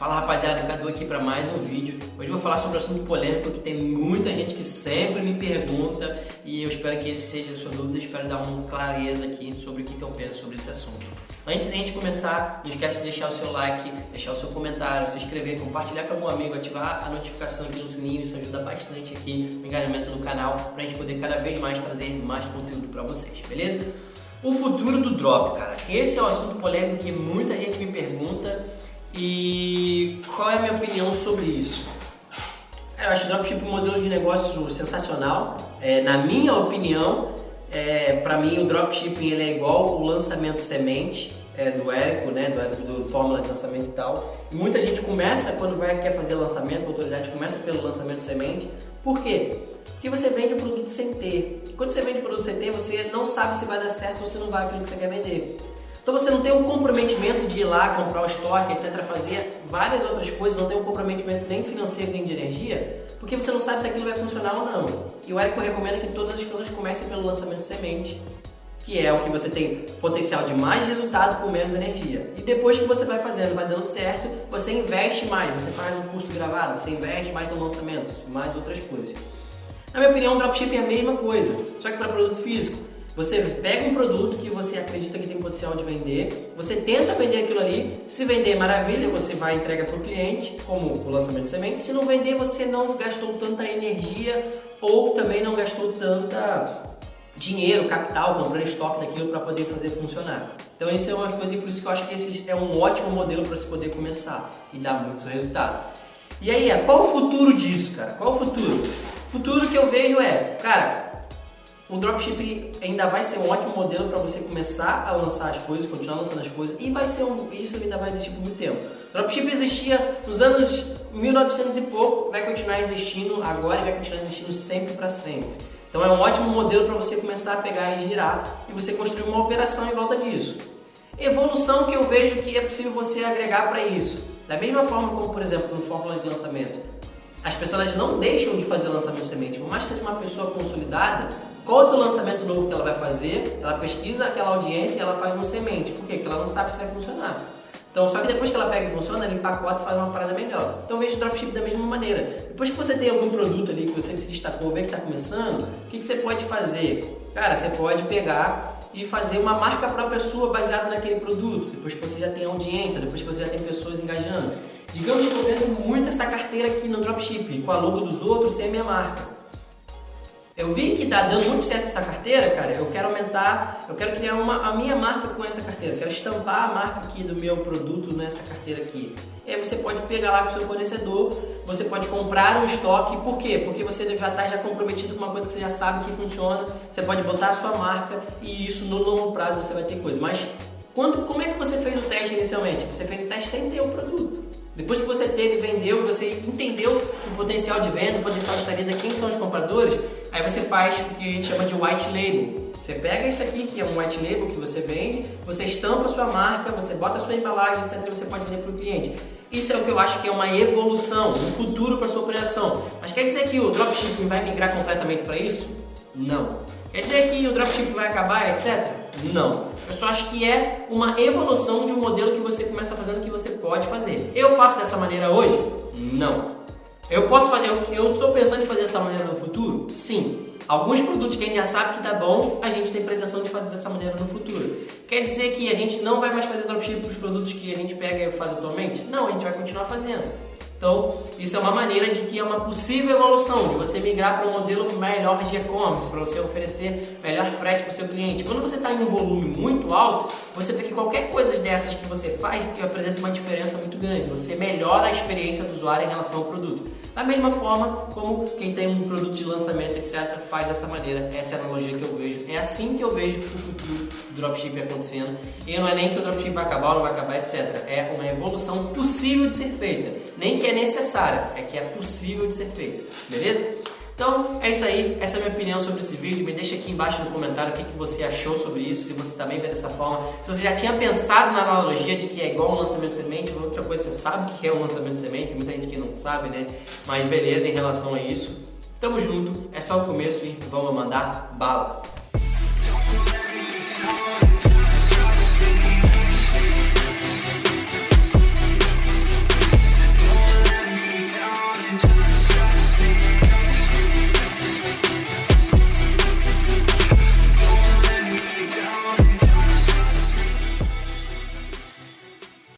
Fala rapaziada, Cadu aqui para mais um vídeo. Hoje eu vou falar sobre um assunto polêmico que tem muita gente que sempre me pergunta e eu espero que esse seja a sua dúvida, espero dar uma clareza aqui sobre o que eu penso sobre esse assunto. Antes de a gente começar, não esquece de deixar o seu like, deixar o seu comentário, se inscrever, compartilhar com algum amigo, ativar a notificação aqui no sininho, isso ajuda bastante aqui no engajamento do canal para a gente poder cada vez mais trazer mais conteúdo para vocês, beleza? O futuro do drop, cara. Esse é um assunto polêmico que muita gente me pergunta e sobre isso? Eu acho o dropship um modelo de negócio sensacional. É, na minha opinião, é, para mim o dropshipping ele é igual o lançamento semente é, do Érico, né, do, do Fórmula de lançamento e tal. E muita gente começa, quando vai quer fazer lançamento, a autoridade começa pelo lançamento semente. Por quê? Porque você vende o produto sem ter. Quando você vende o produto sem ter, você não sabe se vai dar certo ou se não vai aquilo que você quer vender. Então você não tem um comprometimento de ir lá comprar o estoque, etc., fazer várias outras coisas, não tem um comprometimento nem financeiro nem de energia, porque você não sabe se aquilo vai funcionar ou não. E o Érico recomenda que todas as coisas comecem pelo lançamento de semente, que é o que você tem potencial de mais resultado com menos energia. E depois que você vai fazendo, vai dando certo, você investe mais, você faz um curso gravado, você investe mais no lançamento, mais outras coisas. Na minha opinião, o dropshipping é a mesma coisa, só que para produto físico. Você pega um produto que você acredita que tem potencial de vender, você tenta vender aquilo ali, se vender maravilha, você vai e entrega para o cliente, como o lançamento de semente. Se não vender, você não gastou tanta energia ou também não gastou tanta dinheiro, capital, comprando estoque daquilo para poder fazer funcionar. Então isso é uma coisa, por isso que eu acho que esse é um ótimo modelo para se poder começar e dar muito resultado. E aí, qual o futuro disso, cara? Qual o futuro? O futuro que eu vejo é, cara, o dropshipping ainda vai ser um ótimo modelo para você começar a lançar as coisas, continuar lançando as coisas e vai ser um, isso ainda vai existir por muito tempo. Dropshipping existia nos anos 1900 e pouco, vai continuar existindo agora e vai continuar existindo sempre para sempre. Então é um ótimo modelo para você começar a pegar e girar e você construir uma operação em volta disso. Evolução que eu vejo que é possível você agregar para isso. Da mesma forma como, por exemplo, no fórmula de lançamento, as pessoas não deixam de fazer lançamento semente, que seja uma pessoa consolidada, Todo lançamento novo que ela vai fazer, ela pesquisa aquela audiência e ela faz um semente. Por quê? Porque ela não sabe se vai funcionar. Então, só que depois que ela pega e funciona, ela empacota e faz uma parada melhor. Então, veja o dropship da mesma maneira. Depois que você tem algum produto ali que você se destacou, vê que está começando, o que, que você pode fazer? Cara, você pode pegar e fazer uma marca própria sua baseada naquele produto. Depois que você já tem audiência, depois que você já tem pessoas engajando. Digamos que eu vendo muito essa carteira aqui no dropship, com a logo dos outros sem a minha marca. Eu vi que tá dando muito certo essa carteira, cara. Eu quero aumentar, eu quero criar uma, a minha marca com essa carteira. Eu quero estampar a marca aqui do meu produto nessa carteira aqui. E aí você pode pegar lá com o seu fornecedor, você pode comprar um estoque. Por quê? Porque você já está já comprometido com uma coisa que você já sabe que funciona. Você pode botar a sua marca e isso no longo prazo você vai ter coisa. Mas quando, como é que você fez o teste inicialmente? Você fez o teste sem ter o produto. Depois que você teve, vendeu, você entendeu o potencial de venda, o potencial de estarida, quem são os compradores, aí você faz o que a gente chama de white label. Você pega isso aqui, que é um white label que você vende, você estampa a sua marca, você bota a sua embalagem, etc. e você pode vender para o cliente. Isso é o que eu acho que é uma evolução, um futuro para sua operação. Mas quer dizer que o dropshipping vai migrar completamente para isso? Não. Quer dizer que o dropshipping vai acabar, etc? Não. Eu só acho que é uma evolução de um modelo que você começa fazendo que você pode fazer. Eu faço dessa maneira hoje? Não. Eu posso fazer, eu estou pensando em fazer dessa maneira no futuro? Sim. Alguns produtos que a gente já sabe que dá bom, a gente tem pretensão de fazer dessa maneira no futuro. Quer dizer que a gente não vai mais fazer dropshipping para os produtos que a gente pega e faz atualmente? Não, a gente vai continuar fazendo. Então, isso é uma maneira de que é uma possível evolução, de você migrar para um modelo melhor de e-commerce, para você oferecer melhor frete para o seu cliente. Quando você está em um volume muito alto, você vê que qualquer coisa dessas que você faz que apresenta uma diferença muito grande. Você melhora a experiência do usuário em relação ao produto. Da mesma forma como quem tem um produto de lançamento, etc., faz dessa maneira. Essa é a analogia que eu vejo. É assim que eu vejo o futuro do dropshipping acontecendo. E não é nem que o dropshipping vai acabar ou não vai acabar, etc. É uma evolução possível de ser feita. Nem que é necessária, é que é possível de ser feita. Beleza? Então é isso aí, essa é a minha opinião sobre esse vídeo. Me deixa aqui embaixo no comentário o que, que você achou sobre isso, se você também vê dessa forma. Se você já tinha pensado na analogia de que é igual um lançamento de semente, outra coisa você sabe que é um lançamento de semente, muita gente que não sabe, né? Mas beleza em relação a isso. Tamo junto, é só o começo e vamos mandar bala.